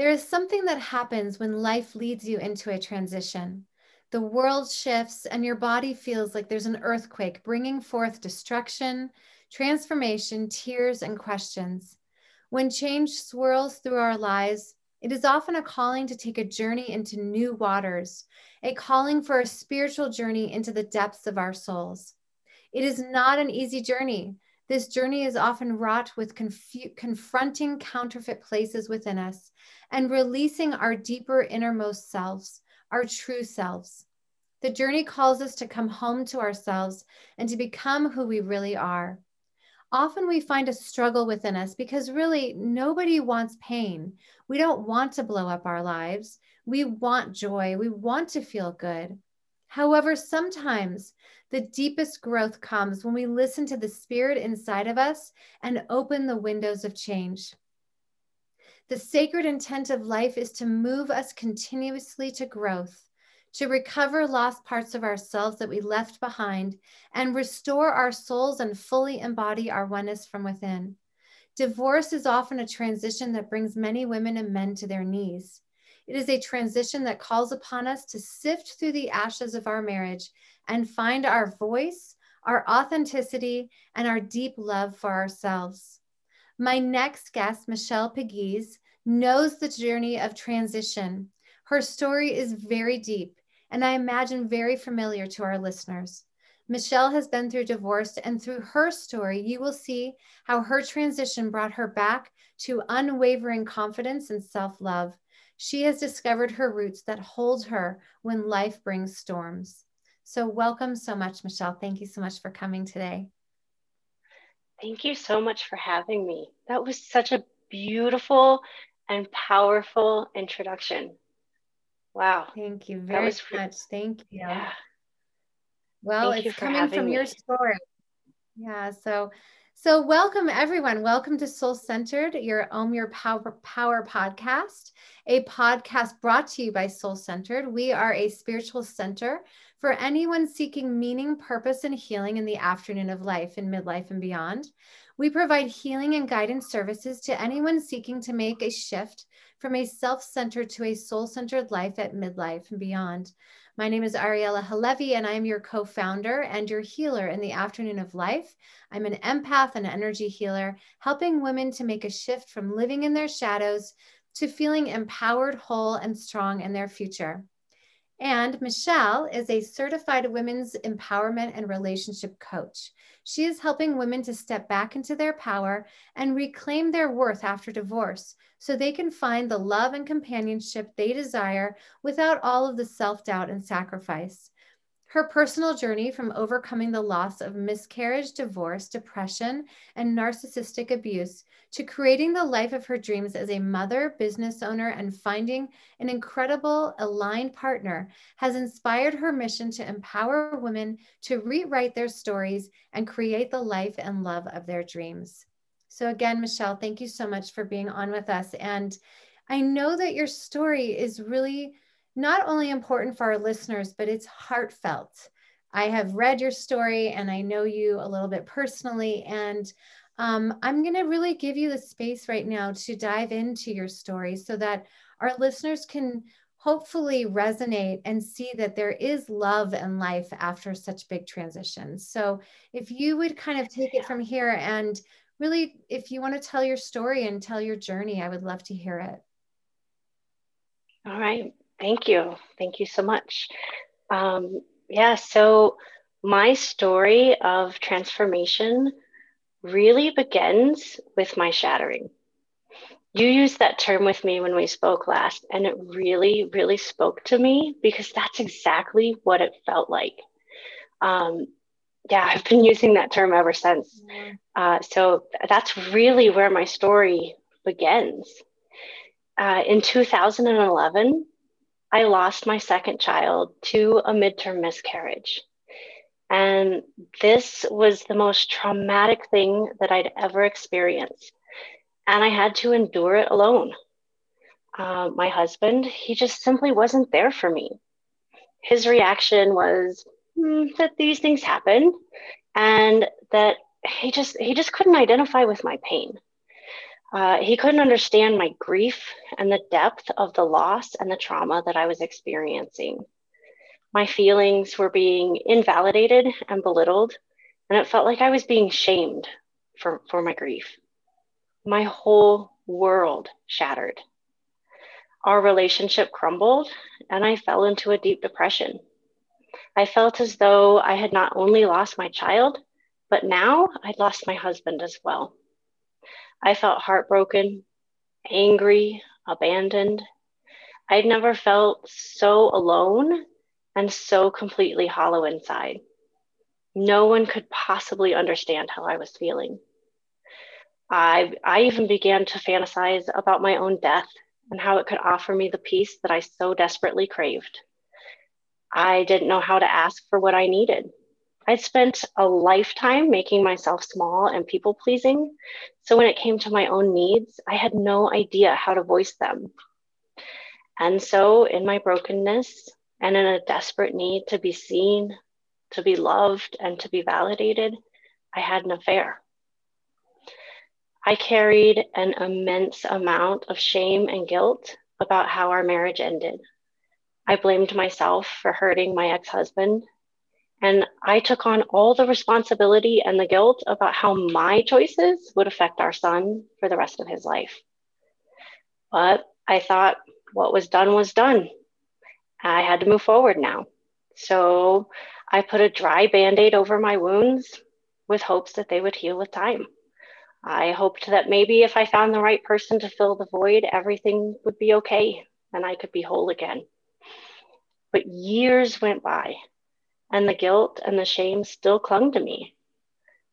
There is something that happens when life leads you into a transition. The world shifts and your body feels like there's an earthquake bringing forth destruction, transformation, tears, and questions. When change swirls through our lives, it is often a calling to take a journey into new waters, a calling for a spiritual journey into the depths of our souls. It is not an easy journey. This journey is often wrought with confu- confronting counterfeit places within us and releasing our deeper innermost selves, our true selves. The journey calls us to come home to ourselves and to become who we really are. Often we find a struggle within us because really nobody wants pain. We don't want to blow up our lives. We want joy. We want to feel good. However, sometimes the deepest growth comes when we listen to the spirit inside of us and open the windows of change. The sacred intent of life is to move us continuously to growth, to recover lost parts of ourselves that we left behind, and restore our souls and fully embody our oneness from within. Divorce is often a transition that brings many women and men to their knees. It is a transition that calls upon us to sift through the ashes of our marriage and find our voice, our authenticity, and our deep love for ourselves. My next guest, Michelle Pegues, knows the journey of transition. Her story is very deep and I imagine very familiar to our listeners. Michelle has been through divorce, and through her story, you will see how her transition brought her back to unwavering confidence and self love. She has discovered her roots that hold her when life brings storms. So, welcome so much, Michelle. Thank you so much for coming today. Thank you so much for having me. That was such a beautiful and powerful introduction. Wow. Thank you very much. Thank you. Yeah. Well, Thank it's coming from me. your story. Yeah. So, so welcome everyone. Welcome to Soul Centered, your Own Your Power Power podcast, a podcast brought to you by Soul Centered. We are a spiritual center for anyone seeking meaning, purpose, and healing in the afternoon of life, in midlife and beyond. We provide healing and guidance services to anyone seeking to make a shift from a self centered to a soul centered life at midlife and beyond. My name is Ariella Halevi, and I am your co founder and your healer in the afternoon of life. I'm an empath and energy healer, helping women to make a shift from living in their shadows to feeling empowered, whole, and strong in their future. And Michelle is a certified women's empowerment and relationship coach. She is helping women to step back into their power and reclaim their worth after divorce so they can find the love and companionship they desire without all of the self doubt and sacrifice. Her personal journey from overcoming the loss of miscarriage, divorce, depression, and narcissistic abuse to creating the life of her dreams as a mother, business owner, and finding an incredible aligned partner has inspired her mission to empower women to rewrite their stories and create the life and love of their dreams. So, again, Michelle, thank you so much for being on with us. And I know that your story is really not only important for our listeners, but it's heartfelt. I have read your story and I know you a little bit personally. And um, I'm going to really give you the space right now to dive into your story so that our listeners can hopefully resonate and see that there is love and life after such big transitions. So, if you would kind of take it from here and really, if you want to tell your story and tell your journey, I would love to hear it. All right. Thank you. Thank you so much. Um, yeah, so my story of transformation really begins with my shattering. You used that term with me when we spoke last, and it really, really spoke to me because that's exactly what it felt like. Um, yeah, I've been using that term ever since. Uh, so that's really where my story begins. Uh, in 2011, I lost my second child to a midterm miscarriage. And this was the most traumatic thing that I'd ever experienced. And I had to endure it alone. Uh, my husband, he just simply wasn't there for me. His reaction was mm, that these things happen and that he just he just couldn't identify with my pain. Uh, he couldn't understand my grief and the depth of the loss and the trauma that I was experiencing. My feelings were being invalidated and belittled, and it felt like I was being shamed for, for my grief. My whole world shattered. Our relationship crumbled, and I fell into a deep depression. I felt as though I had not only lost my child, but now I'd lost my husband as well. I felt heartbroken, angry, abandoned. I'd never felt so alone and so completely hollow inside. No one could possibly understand how I was feeling. I, I even began to fantasize about my own death and how it could offer me the peace that I so desperately craved. I didn't know how to ask for what I needed. I'd spent a lifetime making myself small and people pleasing. So when it came to my own needs, I had no idea how to voice them. And so, in my brokenness and in a desperate need to be seen, to be loved, and to be validated, I had an affair. I carried an immense amount of shame and guilt about how our marriage ended. I blamed myself for hurting my ex husband. I took on all the responsibility and the guilt about how my choices would affect our son for the rest of his life. But I thought what was done was done. I had to move forward now. So I put a dry band aid over my wounds with hopes that they would heal with time. I hoped that maybe if I found the right person to fill the void, everything would be okay and I could be whole again. But years went by and the guilt and the shame still clung to me.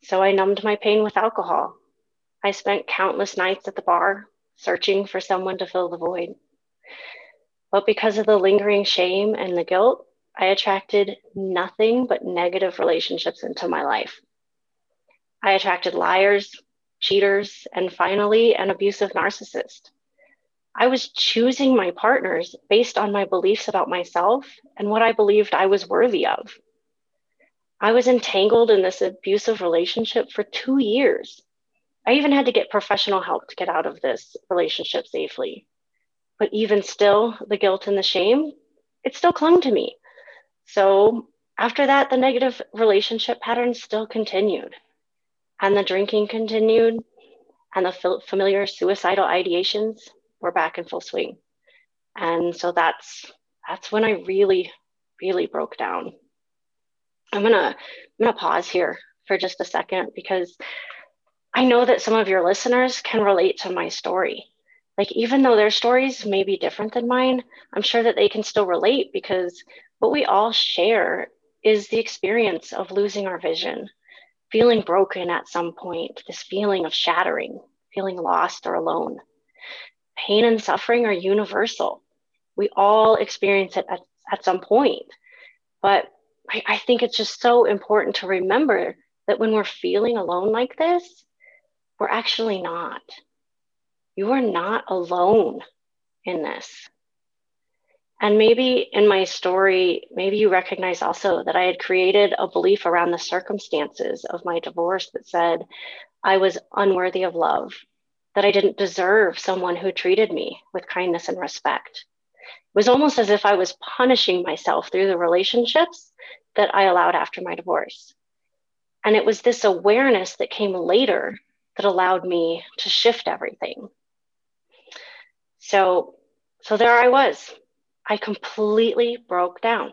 So I numbed my pain with alcohol. I spent countless nights at the bar searching for someone to fill the void. But because of the lingering shame and the guilt, I attracted nothing but negative relationships into my life. I attracted liars, cheaters, and finally, an abusive narcissist. I was choosing my partners based on my beliefs about myself and what I believed I was worthy of. I was entangled in this abusive relationship for two years. I even had to get professional help to get out of this relationship safely. But even still, the guilt and the shame, it still clung to me. So after that, the negative relationship patterns still continued and the drinking continued, and the familiar suicidal ideations were back in full swing. And so that's that's when I really, really broke down. I'm gonna I'm gonna pause here for just a second because I know that some of your listeners can relate to my story. Like even though their stories may be different than mine, I'm sure that they can still relate because what we all share is the experience of losing our vision feeling broken at some point, this feeling of shattering, feeling lost or alone. Pain and suffering are universal. We all experience it at, at some point. But I, I think it's just so important to remember that when we're feeling alone like this, we're actually not. You are not alone in this. And maybe in my story, maybe you recognize also that I had created a belief around the circumstances of my divorce that said I was unworthy of love, that I didn't deserve someone who treated me with kindness and respect. It was almost as if I was punishing myself through the relationships that I allowed after my divorce. And it was this awareness that came later that allowed me to shift everything. So, so there I was I completely broke down.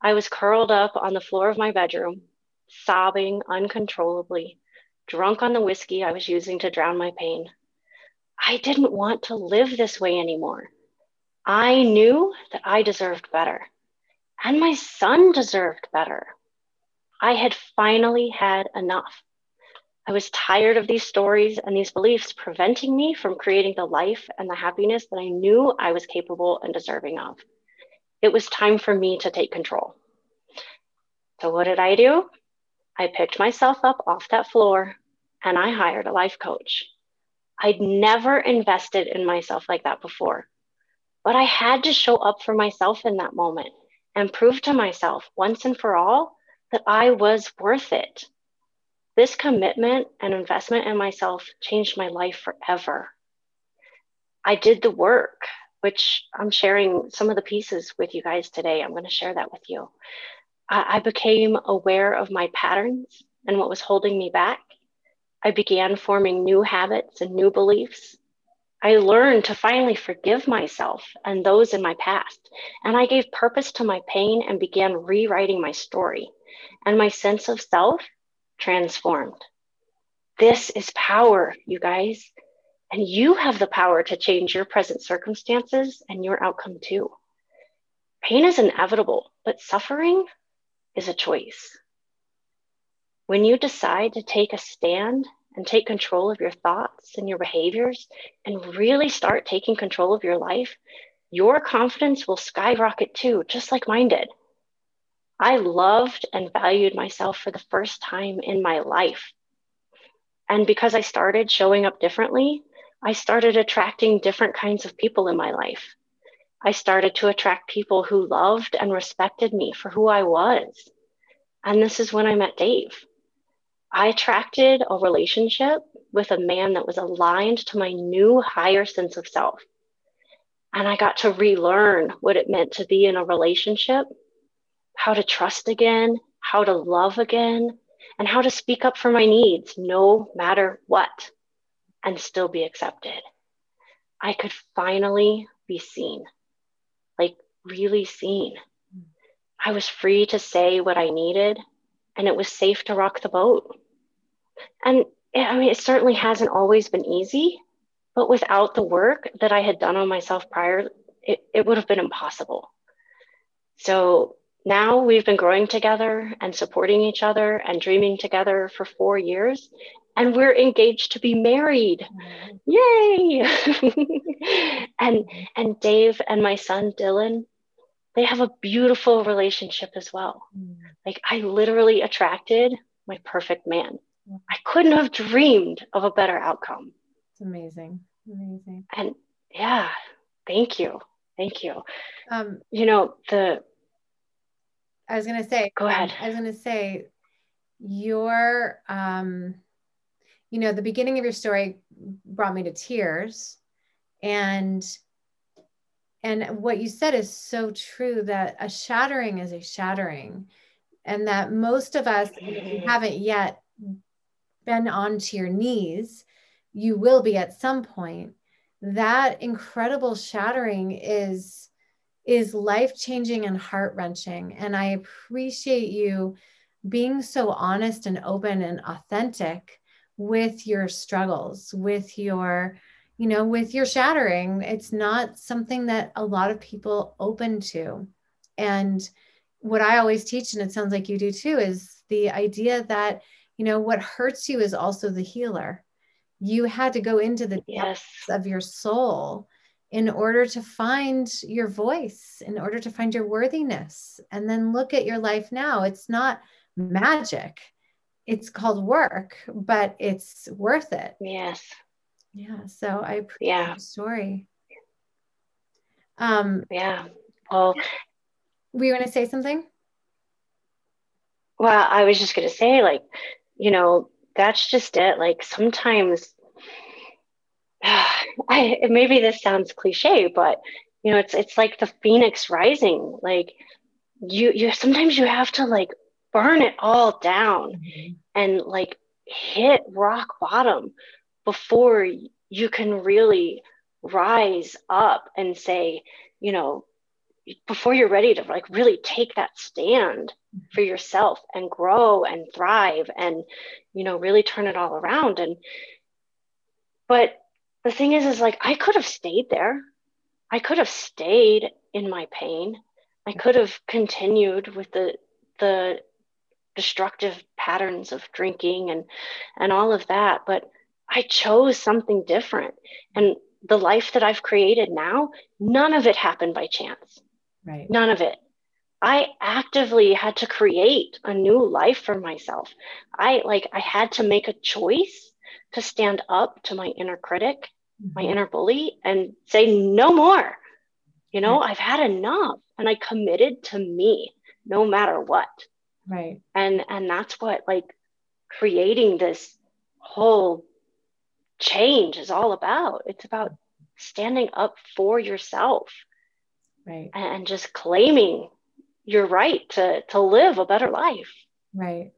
I was curled up on the floor of my bedroom, sobbing uncontrollably, drunk on the whiskey I was using to drown my pain. I didn't want to live this way anymore. I knew that I deserved better, and my son deserved better. I had finally had enough. I was tired of these stories and these beliefs preventing me from creating the life and the happiness that I knew I was capable and deserving of. It was time for me to take control. So, what did I do? I picked myself up off that floor and I hired a life coach. I'd never invested in myself like that before, but I had to show up for myself in that moment and prove to myself once and for all that I was worth it. This commitment and investment in myself changed my life forever. I did the work, which I'm sharing some of the pieces with you guys today. I'm going to share that with you. I, became aware of my patterns and what was holding me back. I began forming new habits and new beliefs. I learned to finally forgive myself and those in my past. And I gave purpose to my pain and began rewriting my story. And my sense of self transformed. This is power, you guys. And you have the power to change your present circumstances and your outcome too. Pain is inevitable, but suffering is a choice. When you decide to take a stand and take control of your thoughts and your behaviors and really start taking control of your life, your confidence will skyrocket too, just like mine did. I loved and valued myself for the first time in my life. And because I started showing up differently, I started attracting different kinds of people in my life. I started to attract people who loved and respected me for who I was. And this is when I met Dave. I attracted a relationship with a man that was aligned to my new higher sense of self. And I got to relearn what it meant to be in a relationship, how to trust again, how to love again, and how to speak up for my needs no matter what and still be accepted. I could finally be seen, like really seen. Mm. I was free to say what I needed, and it was safe to rock the boat. And I mean, it certainly hasn't always been easy, but without the work that I had done on myself prior, it, it would have been impossible. So now we've been growing together and supporting each other and dreaming together for four years, and we're engaged to be married. Yay! and and Dave and my son Dylan, they have a beautiful relationship as well. Mm. Like I literally attracted my perfect man. I couldn't have dreamed of a better outcome. It's amazing. Amazing. And yeah, thank you. Thank you. Um, you know, the I was gonna say go ahead. I was gonna say your um you know, the beginning of your story brought me to tears. And and what you said is so true that a shattering is a shattering. And that most of us, if you haven't yet been onto your knees, you will be at some point. That incredible shattering is is life changing and heart wrenching. And I appreciate you being so honest and open and authentic with your struggles, with your, you know, with your shattering. It's not something that a lot of people open to. And what I always teach, and it sounds like you do too, is the idea that, you know, what hurts you is also the healer. You had to go into the yes. depths of your soul in order to find your voice, in order to find your worthiness. And then look at your life now. It's not magic it's called work, but it's worth it. Yes. Yeah. So I appreciate yeah. the story. Um, yeah. Well, were you going to say something? Well, I was just going to say, like, you know, that's just it. Like, sometimes, I maybe this sounds cliche, but you know, it's it's like the phoenix rising. Like, you you sometimes you have to like burn it all down mm-hmm. and like hit rock bottom before you can really rise up and say, you know, before you're ready to like really take that stand for mm-hmm. yourself and grow and thrive and you know really turn it all around. And but the thing is is like i could have stayed there. I could have stayed in my pain. I could have continued with the the destructive patterns of drinking and and all of that but i chose something different. And the life that i've created now none of it happened by chance right. None of it. I actively had to create a new life for myself. I like i had to make a choice to stand up to my inner critic mm-hmm. my inner bully and say no more. You know right. i've had enough and i committed to me no matter what. Right. And and that's what like creating this whole change is all about. It's about standing up for yourself right. And just claiming your right to to live a better life. Right.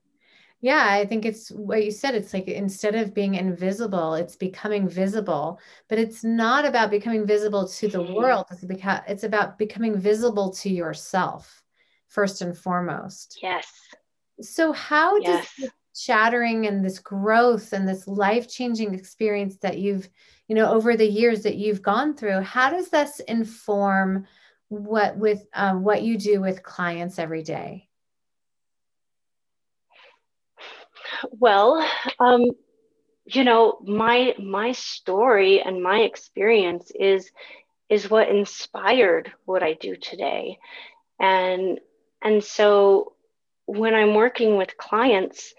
Yeah i think it's what you said it's like instead of being invisible it's becoming visible. But it's not about becoming visible to the mm-hmm. world it's, it's about becoming visible to yourself first and foremost. Yes. So how yes. does shattering and this growth and this life-changing experience that you've you know over the years that you've gone through how does this inform what with um, what you do with clients every day? Well um, you know my my story and my experience is is what inspired what i do today. And and so when i'm working with clients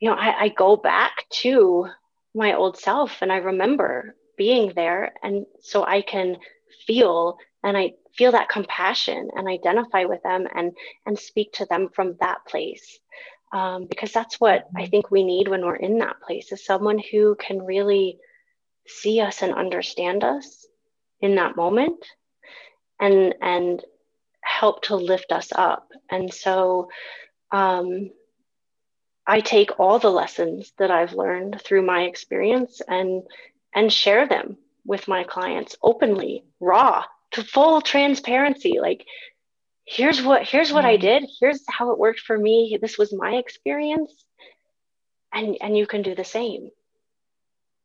you know I, I go back to my old self and i remember being there. And so i can feel and i feel that compassion and identify with them and and speak to them from that place um, because that's what i mm-hmm. think we need when we're in that place is someone who can really see us and understand us in that moment and and help to lift us up and so um, i take all the lessons that i've learned through my experience and and share them with my clients openly raw to full transparency like here's what here's what i mm-hmm. did here's how it worked for me this was my experience and and you can do the same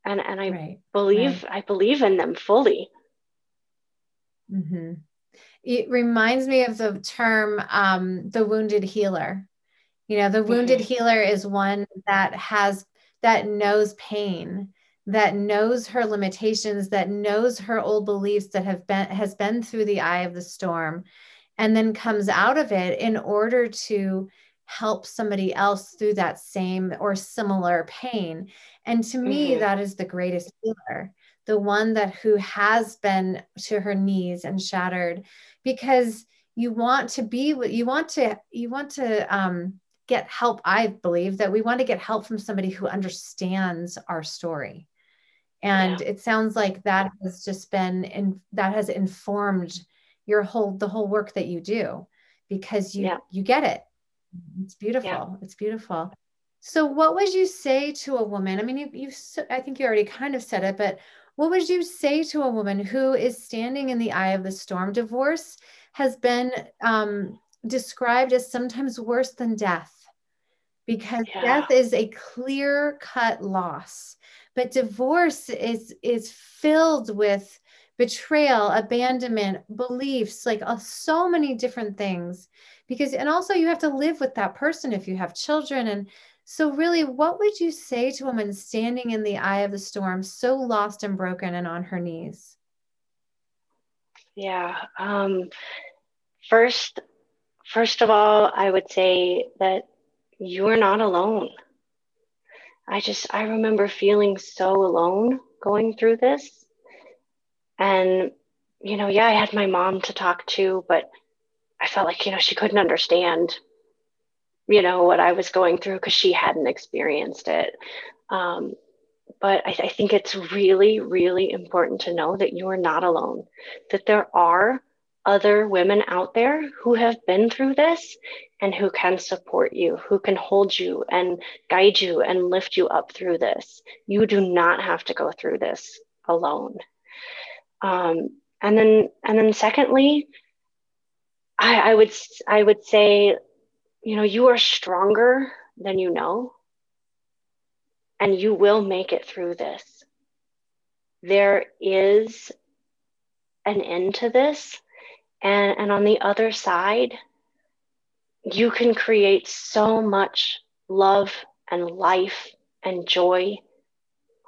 and and i right, believe right. i believe in them fully mm-hmm. it reminds me of the term um, the wounded healer you know the wounded mm-hmm. healer is one that has that knows pain that knows her limitations that knows her old beliefs that have been has been through the eye of the storm and then comes out of it in order to help somebody else through that same or similar pain and to me mm-hmm. that is the greatest healer the one that who has been to her knees and shattered because you want to be you want to you want to um, get help i believe that we want to get help from somebody who understands our story and yeah. it sounds like that has just been and that has informed your whole the whole work that you do because you yeah. you get it it's beautiful yeah. it's beautiful so what would you say to a woman i mean you you i think you already kind of said it but what would you say to a woman who is standing in the eye of the storm divorce has been um, described as sometimes worse than death because yeah. death is a clear cut loss but divorce is is filled with betrayal abandonment beliefs like uh, so many different things. Because and also you have to live with that person if you have children. And so really what would you say to a woman standing in the eye of the storm so lost and broken and on her knees? Yeah um first first of all i would say that you're not alone I just, I remember feeling so alone going through this. And, you know, yeah, I had my mom to talk to, but I felt like, you know, she couldn't understand, you know, what I was going through because she hadn't experienced it. Um, but I, I think it's really, really important to know that you are not alone, that there are other women out there who have been through this and who can support you, who can hold you and guide you and lift you up through this. You do not have to go through this alone. Um, and then, and then, secondly, I, I would I would say, you know, you are stronger than you know, and you will make it through this. There is an end to this and, and on the other side, you can create so much love and life and joy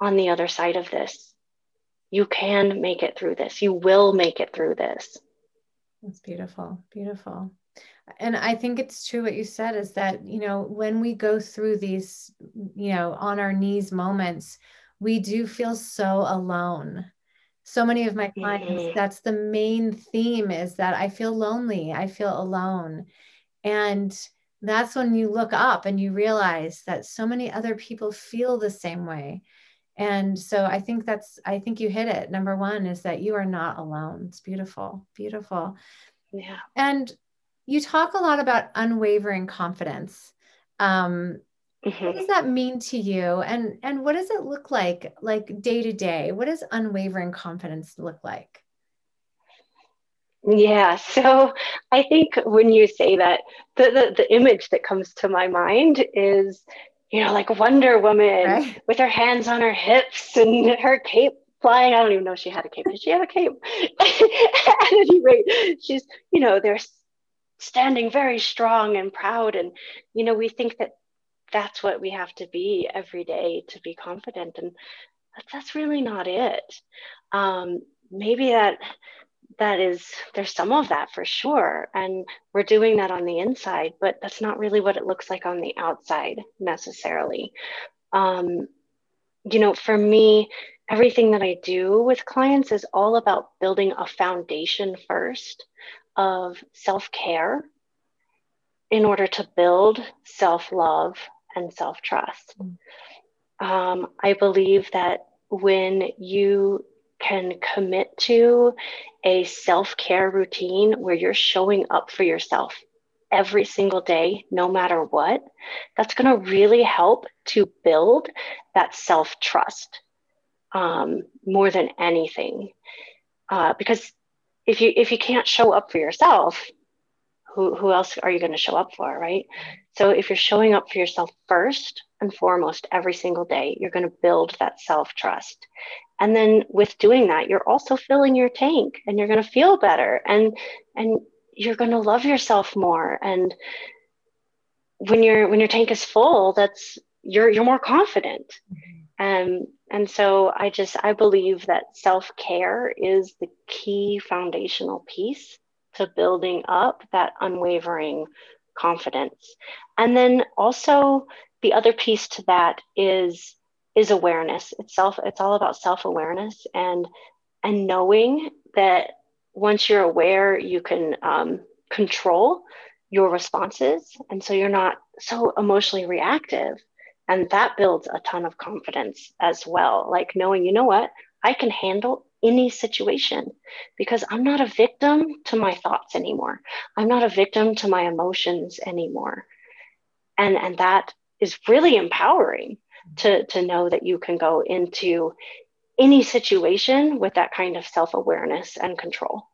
on the other side of this. You can make it through this. You will make it through this. That's beautiful. Beautiful. And I think it's true what you said is that, you know, when we go through these, you know, on our knees moments, we do feel so alone so many of my clients mm-hmm. that's the main theme is that i feel lonely i feel alone. And that's when you look up and you realize that so many other people feel the same way. And so i think that's i think you hit it. Number one is that you are not alone. It's beautiful beautiful. Yeah. And you talk a lot about unwavering confidence. Um, mm-hmm. what does that mean to you and and what does it look like like day to day what does unwavering confidence look like yeah so i think when you say that the, the, the image that comes to my mind is you know, like Wonder Woman right. with her hands on her hips and her cape flying. I don't even know if she had a cape. Did she have a cape? At any rate, she's, you know, they're standing very strong and proud. And, you know, we think that that's what we have to be every day to be confident. And that's really not it. Um, maybe that that is there's some of that for sure and we're doing that on the inside but that's not really what it looks like on the outside necessarily um, you know for me everything that i do with clients is all about building a foundation first of self-care in order to build self-love and self-trust mm. um, i believe that when you can commit to a self care routine where you're showing up for yourself every single day, no matter what, that's going to really help to build that self trust um, more than anything. Uh, because if you if you can't show up for yourself, who, who else are you going to show up for, right? So if you're showing up for yourself first and foremost every single day, you're going to build that self trust. And then with doing that, you're also filling your tank and you're going to feel better and and you're going to love yourself more and when your when your tank is full, that's you're you're more confident. Mm-hmm. Um, and so I just I believe that self-care is the key foundational piece to building up that unwavering confidence. And then also the other piece to that is is awareness. Itself it's all about self-awareness and and knowing that once you're aware you can um, control your responses. And so you're not so emotionally reactive. And that builds a ton of confidence as well. Like knowing you know what? I can handle any situation because i'm not a victim to my thoughts anymore. I'm not a victim to my emotions anymore. And and that is really empowering to to know that you can go into any situation with that kind of self-awareness and control.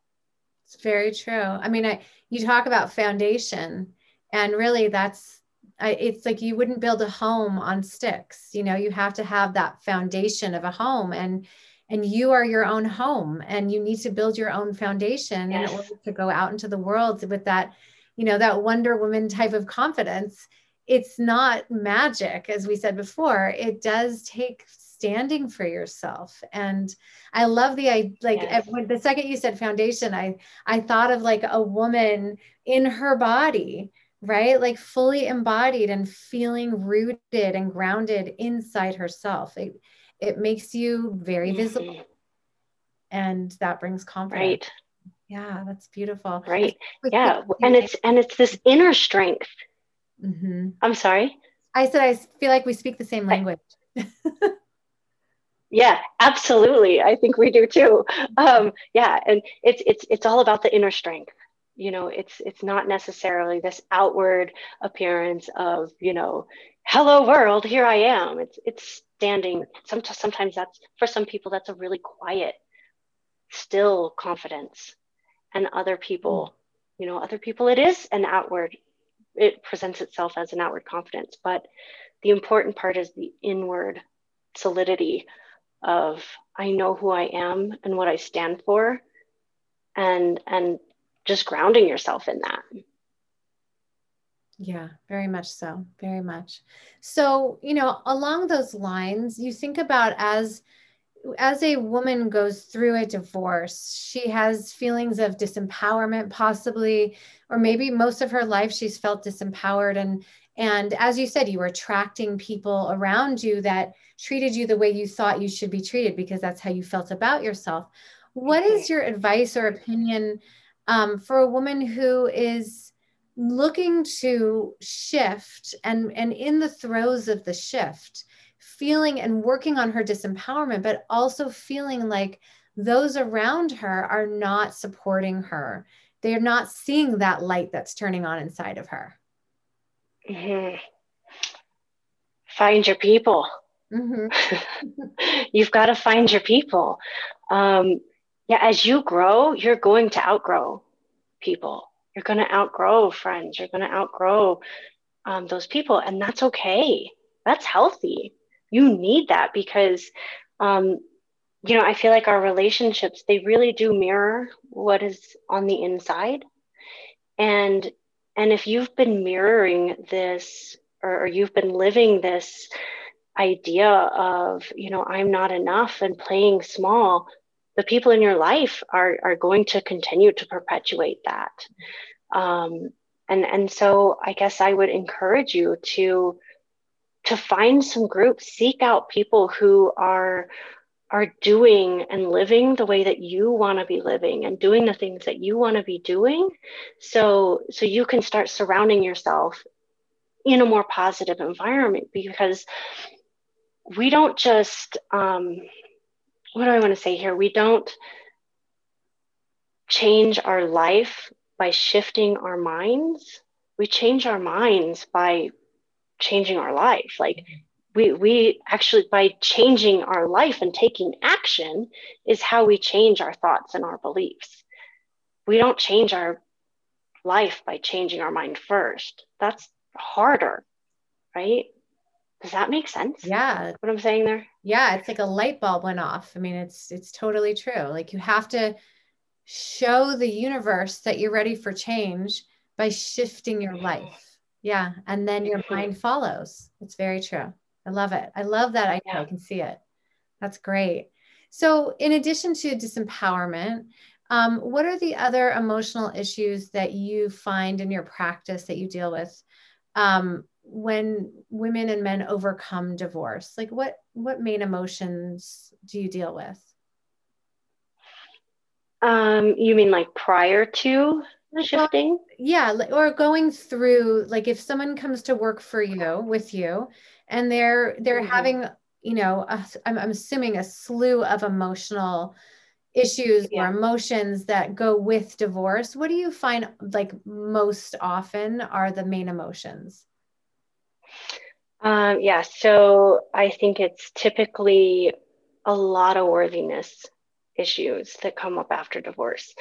It's very true. I mean I, you talk about foundation and really that's I, it's like you wouldn't build a home on sticks. You know you have to have that foundation of a home. And and you are your own home and you need to build your own foundation yes. in order to go out into the world with that you know that wonder woman type of confidence. It's not magic as we said before. It does take standing for yourself. And i love the i like yes. the second you said foundation i i thought of like a woman in her body right? Like fully embodied and feeling rooted and grounded inside herself. It, it makes you very mm-hmm. visible and that brings confidence right yeah that's beautiful right yeah and it's and it's this inner strength Mm-hmm. I'm sorry. I said I feel like we speak the same language. yeah, absolutely. I think we do too. Um, yeah, and it's it's it's all about the inner strength. You know, it's it's not necessarily this outward appearance of you know, hello world, here I am. It's it's standing. Sometimes sometimes that's for some people that's a really quiet, still confidence, and other people, mm. you know, other people it is an outward it presents itself as an outward confidence. But the important part is the inward solidity of i know who i am and what i stand for and and just grounding yourself in that yeah very much so very much so you know along those lines you think about as as a woman goes through a divorce, she has feelings of disempowerment, possibly, or maybe most of her life she's felt disempowered. And and as you said, you were attracting people around you that treated you the way you thought you should be treated because that's how you felt about yourself. What is your advice or opinion um, for a woman who is looking to shift and and in the throes of the shift? feeling and working on her disempowerment, but also feeling like those around her are not supporting her. They're not seeing that light that's turning on inside of her. Mm-hmm. Find your people. Mm-hmm. You've got to find your people. Um, yeah, as you grow, you're going to outgrow people. You're going to outgrow friends. You're going to outgrow um, those people, and that's okay. That's healthy. You need that because, um, you know, I feel like our relationships they really do mirror what is on the inside, and and if you've been mirroring this or, or you've been living this idea of you know i'm not enough and playing small the people in your life are are going to continue to perpetuate that. Um, and and so i guess i would encourage you to to find some groups seek out people who are are doing and living the way that you want to be living and doing the things that you want to be doing. So so you can start surrounding yourself in a more positive environment because we don't just um, what do i want to say here? We don't change our life by shifting our minds. We change our minds by changing our life. Like we we actually by changing our life and taking action is how we change our thoughts and our beliefs. We don't change our life by changing our mind first. That's harder right does that make sense? Yeah. What I'm saying there? Yeah, it's like a light bulb went off. I mean, it's it's totally true. Like you have to show the universe that you're ready for change by shifting your life. Yeah, and then your mm-hmm. mind follows. It's very true. I love it. I love that idea. Yeah. I can see it. That's great. So, in addition to disempowerment, um, what are the other emotional issues that you find in your practice that you deal with? Um, when women and men overcome divorce like what what main emotions do you deal with um you mean like prior to shifting yeah or going through like if someone comes to work for you with you and they're they're mm-hmm. having you know i am I'm assuming a slew of emotional issues yeah. or emotions that go with divorce what do you find like most often are the main emotions um, yeah, so I think it's typically a lot of worthiness issues that come up after divorce.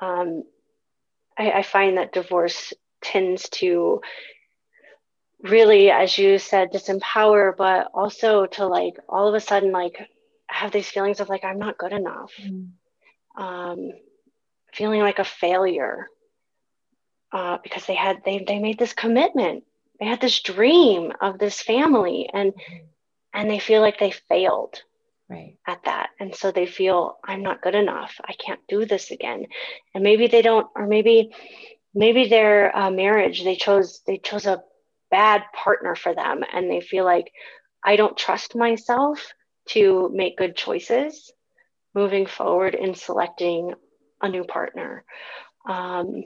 Um, I, I find that divorce tends to really, as you said, disempower, but also to like all of a sudden, like have these feelings of like, I'm not good enough, mm. um, feeling like a failure uh, because they had, they, they made this commitment they had this dream of this family and and they feel like they failed right. at that. And so they feel i'm not good enough. I can't do this again. And maybe they don't or maybe maybe their uh, marriage they chose they chose a bad partner for them and they feel like i don't trust myself to make good choices moving forward in selecting a new partner. Um,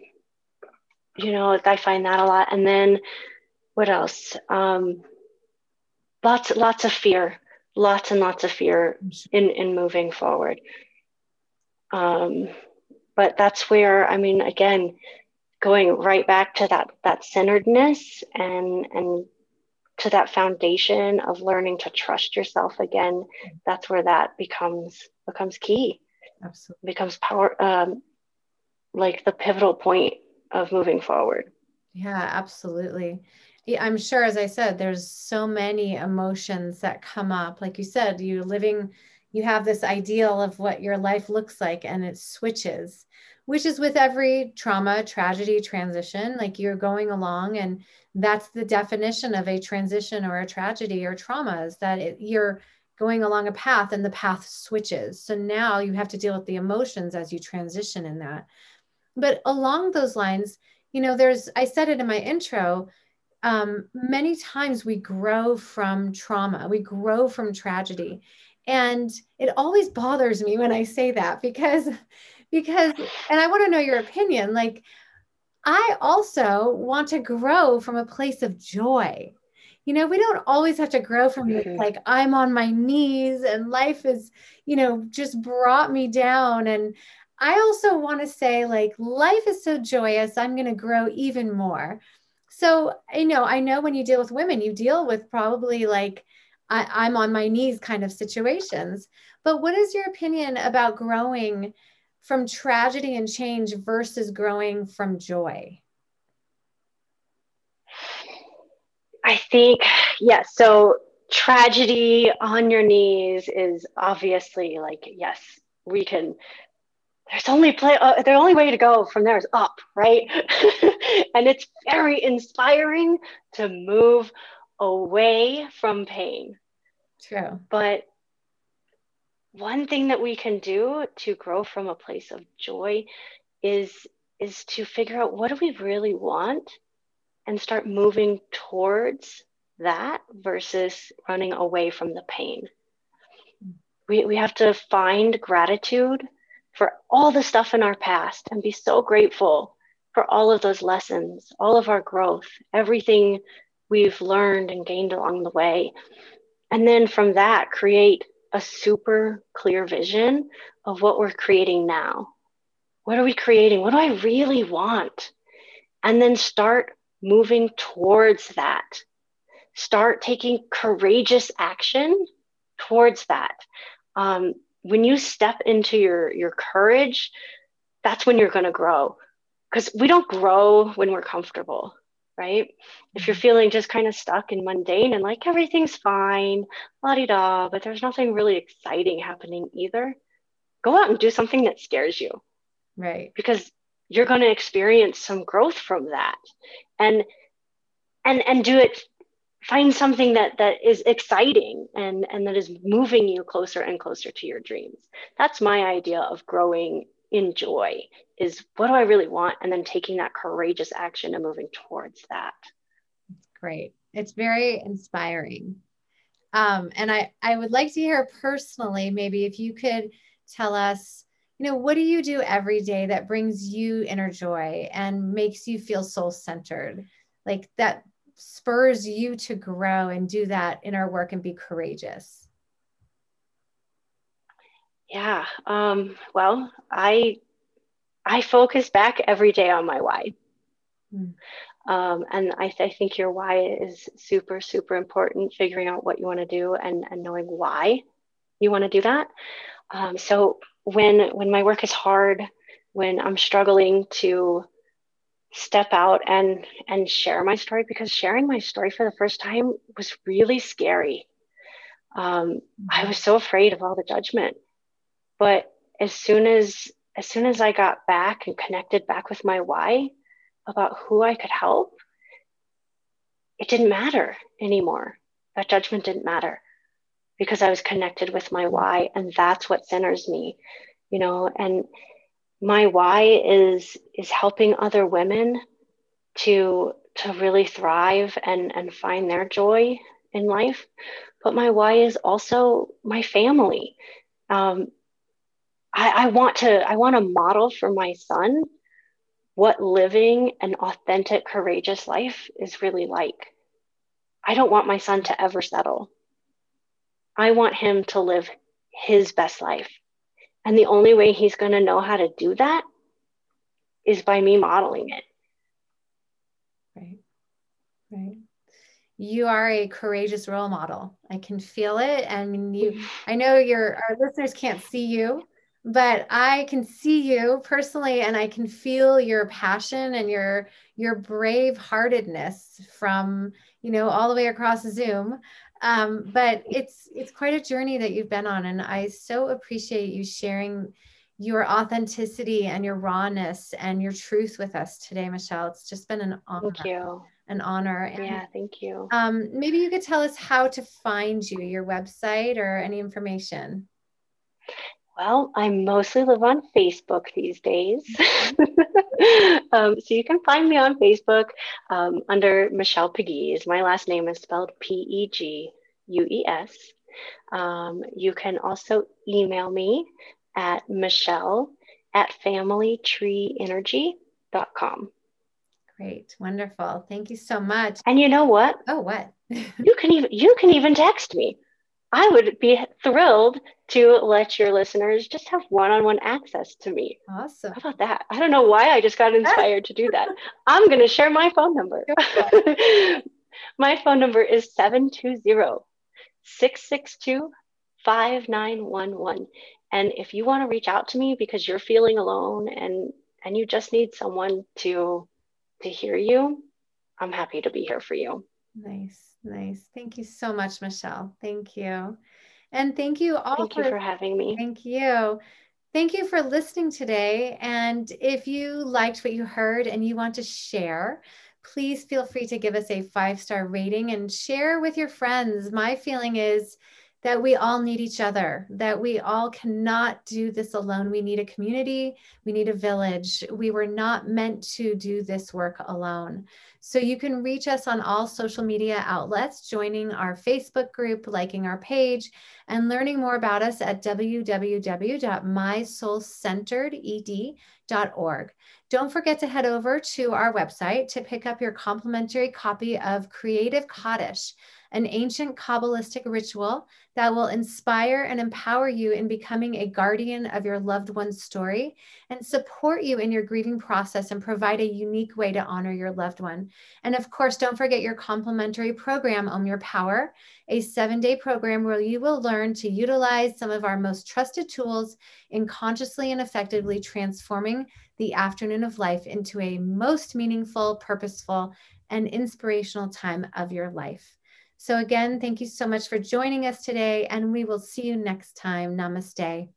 you know i find that a lot. And then what else? Um, lots, lots of fear, lots and lots of fear in in moving forward. Um, but that's where I mean, again, going right back to that that centeredness and and to that foundation of learning to trust yourself again. That's where that becomes becomes key. Absolutely, becomes power, um, like the pivotal point of moving forward. Yeah, absolutely yeah, I'm sure, as I said, there's so many emotions that come up. Like you said, you're living, you have this ideal of what your life looks like, and it switches, which is with every trauma, tragedy, transition. Like you're going along, and that's the definition of a transition or a tragedy or trauma is that it, you're going along a path and the path switches. So now you have to deal with the emotions as you transition in that. But along those lines, you know, there's, I said it in my intro, um, many times we grow from trauma, we grow from tragedy. And it always bothers me when I say that because, because, and I want to know your opinion. Like, I also want to grow from a place of joy. you know, we don't always have to grow from mm-hmm. like I'm on my knees and life is, you know, just brought me down. And I also want to say, like, life is so joyous, I'm going to grow even more. So, you know, I know when you deal with women, you deal with probably like, I, I'm on my knees kind of situations. But what is your opinion about growing from tragedy and change versus growing from joy? I think, yeah. So tragedy on your knees is obviously like, yes, we can. There's only play. Uh, the only way to go from there is up, right? and it's very inspiring to move away from pain. True. But one thing that we can do to grow from a place of joy is is to figure out what do we really want and start moving towards that versus running away from the pain. We, we have to find gratitude for all the stuff in our past and be so grateful for all of those lessons, all of our growth, everything we've learned and gained along the way. And then from that, create a super clear vision of what we're creating now. What are we creating? What do I really want? And then start moving towards that. Start taking courageous action towards that. Um, when you step into your, your courage, that's when you're going to grow. Because we don't grow when we're comfortable, right? If you're mm-hmm. feeling just kind of stuck and mundane and like everything's fine, la di da, but there's nothing really exciting happening either, go out and do something that scares you. Right. Because you're going to experience some growth from that and and and do it find something that that is exciting and and that is moving you closer and closer to your dreams. That's my idea of growing in joy is what do i really want? And then taking that courageous action and moving towards that. Great. It's very inspiring. Um, and i i would like to hear personally maybe if you could tell us you know, what do you do every day that brings you inner joy and makes you feel soul centered? Like that spurs you to grow and do that in our work and be courageous? Yeah. Um, well, I I focus back every day on my why. Mm. Um, and I, th- I, think your why is super, super important, figuring out what you want to do and, and knowing why you want to do that. Um, so when when my work is hard, when I'm struggling to step out and and share my story because sharing my story for the first time was really scary. Um, I was so afraid of all the judgment, but as soon as as soon as I got back and connected back with my why about who I could help, it didn't matter anymore. That judgment didn't matter because I was connected with my why. And that's what centers me, you know, and my why is is helping other women to to really thrive and and find their joy in life. But my why is also my family. Um, I, I want to i want to model for my son what living an authentic courageous life is really like. I don't want my son to ever settle. I want him to live his best life. And the only way he's going to know how to do that is by me modeling it. Right. Right. You are a courageous role model. I can feel it. And you, mm-hmm. I know your our listeners can't see you, but I can see you personally and I can feel your passion and your your brave heartedness from, you know, all the way across Zoom. Um, but it's it's quite a journey that you've been on, and I so appreciate you sharing your authenticity and your rawness and your truth with us today, Michelle. It's just been an honor. Thank you. An honor. And, yeah, thank you. Um, maybe you could tell us how to find you, your website, or any information. Well, I mostly live on Facebook these days. um, so you can find me on Facebook um, under Michelle Pegues. My last name is spelled P E G U E S. Um, you can also email me at Michelle at familytreeenergy.com. Great. Wonderful. Thank you so much. And you know what? Oh, what? you can even you can even text me. I would be thrilled to let your listeners just have one-on-one access to me. Awesome. How about that? I don't know why I just got inspired to do that. I'm going to share my phone number. my phone number is 720 662 5911. And if you want to reach out to me because you're feeling alone and and you just need someone to to hear you, I'm happy to be here for you. Nice, nice. Thank you so much, Michelle. Thank you. And thank you all thank for, you for having me. Thank you. Thank you for listening today. And if you liked what you heard and you want to share, please feel free to give us a five star rating and share with your friends. My feeling is that we all need each other, that we all cannot do this alone. We need a community, we need a village. We were not meant to do this work alone. So you can reach us on all social media outlets, joining our Facebook group, liking our page, and learning more about us at www.mysoulcentered.ed.org. Don't forget to head over to our website to pick up your complimentary copy of Creative Kaddish an ancient Kabbalistic ritual that will inspire and empower you in becoming a guardian of your loved one's story and support you in your grieving process and provide a unique way to honor your loved one. And of course, don't forget your complimentary program, Om Your Power, a seven day program where you will learn to utilize some of our most trusted tools in consciously and effectively transforming the afternoon of life into a most meaningful, purposeful, and inspirational time of your life. So, again, thank you so much for joining us today, and we will see you next time. Namaste.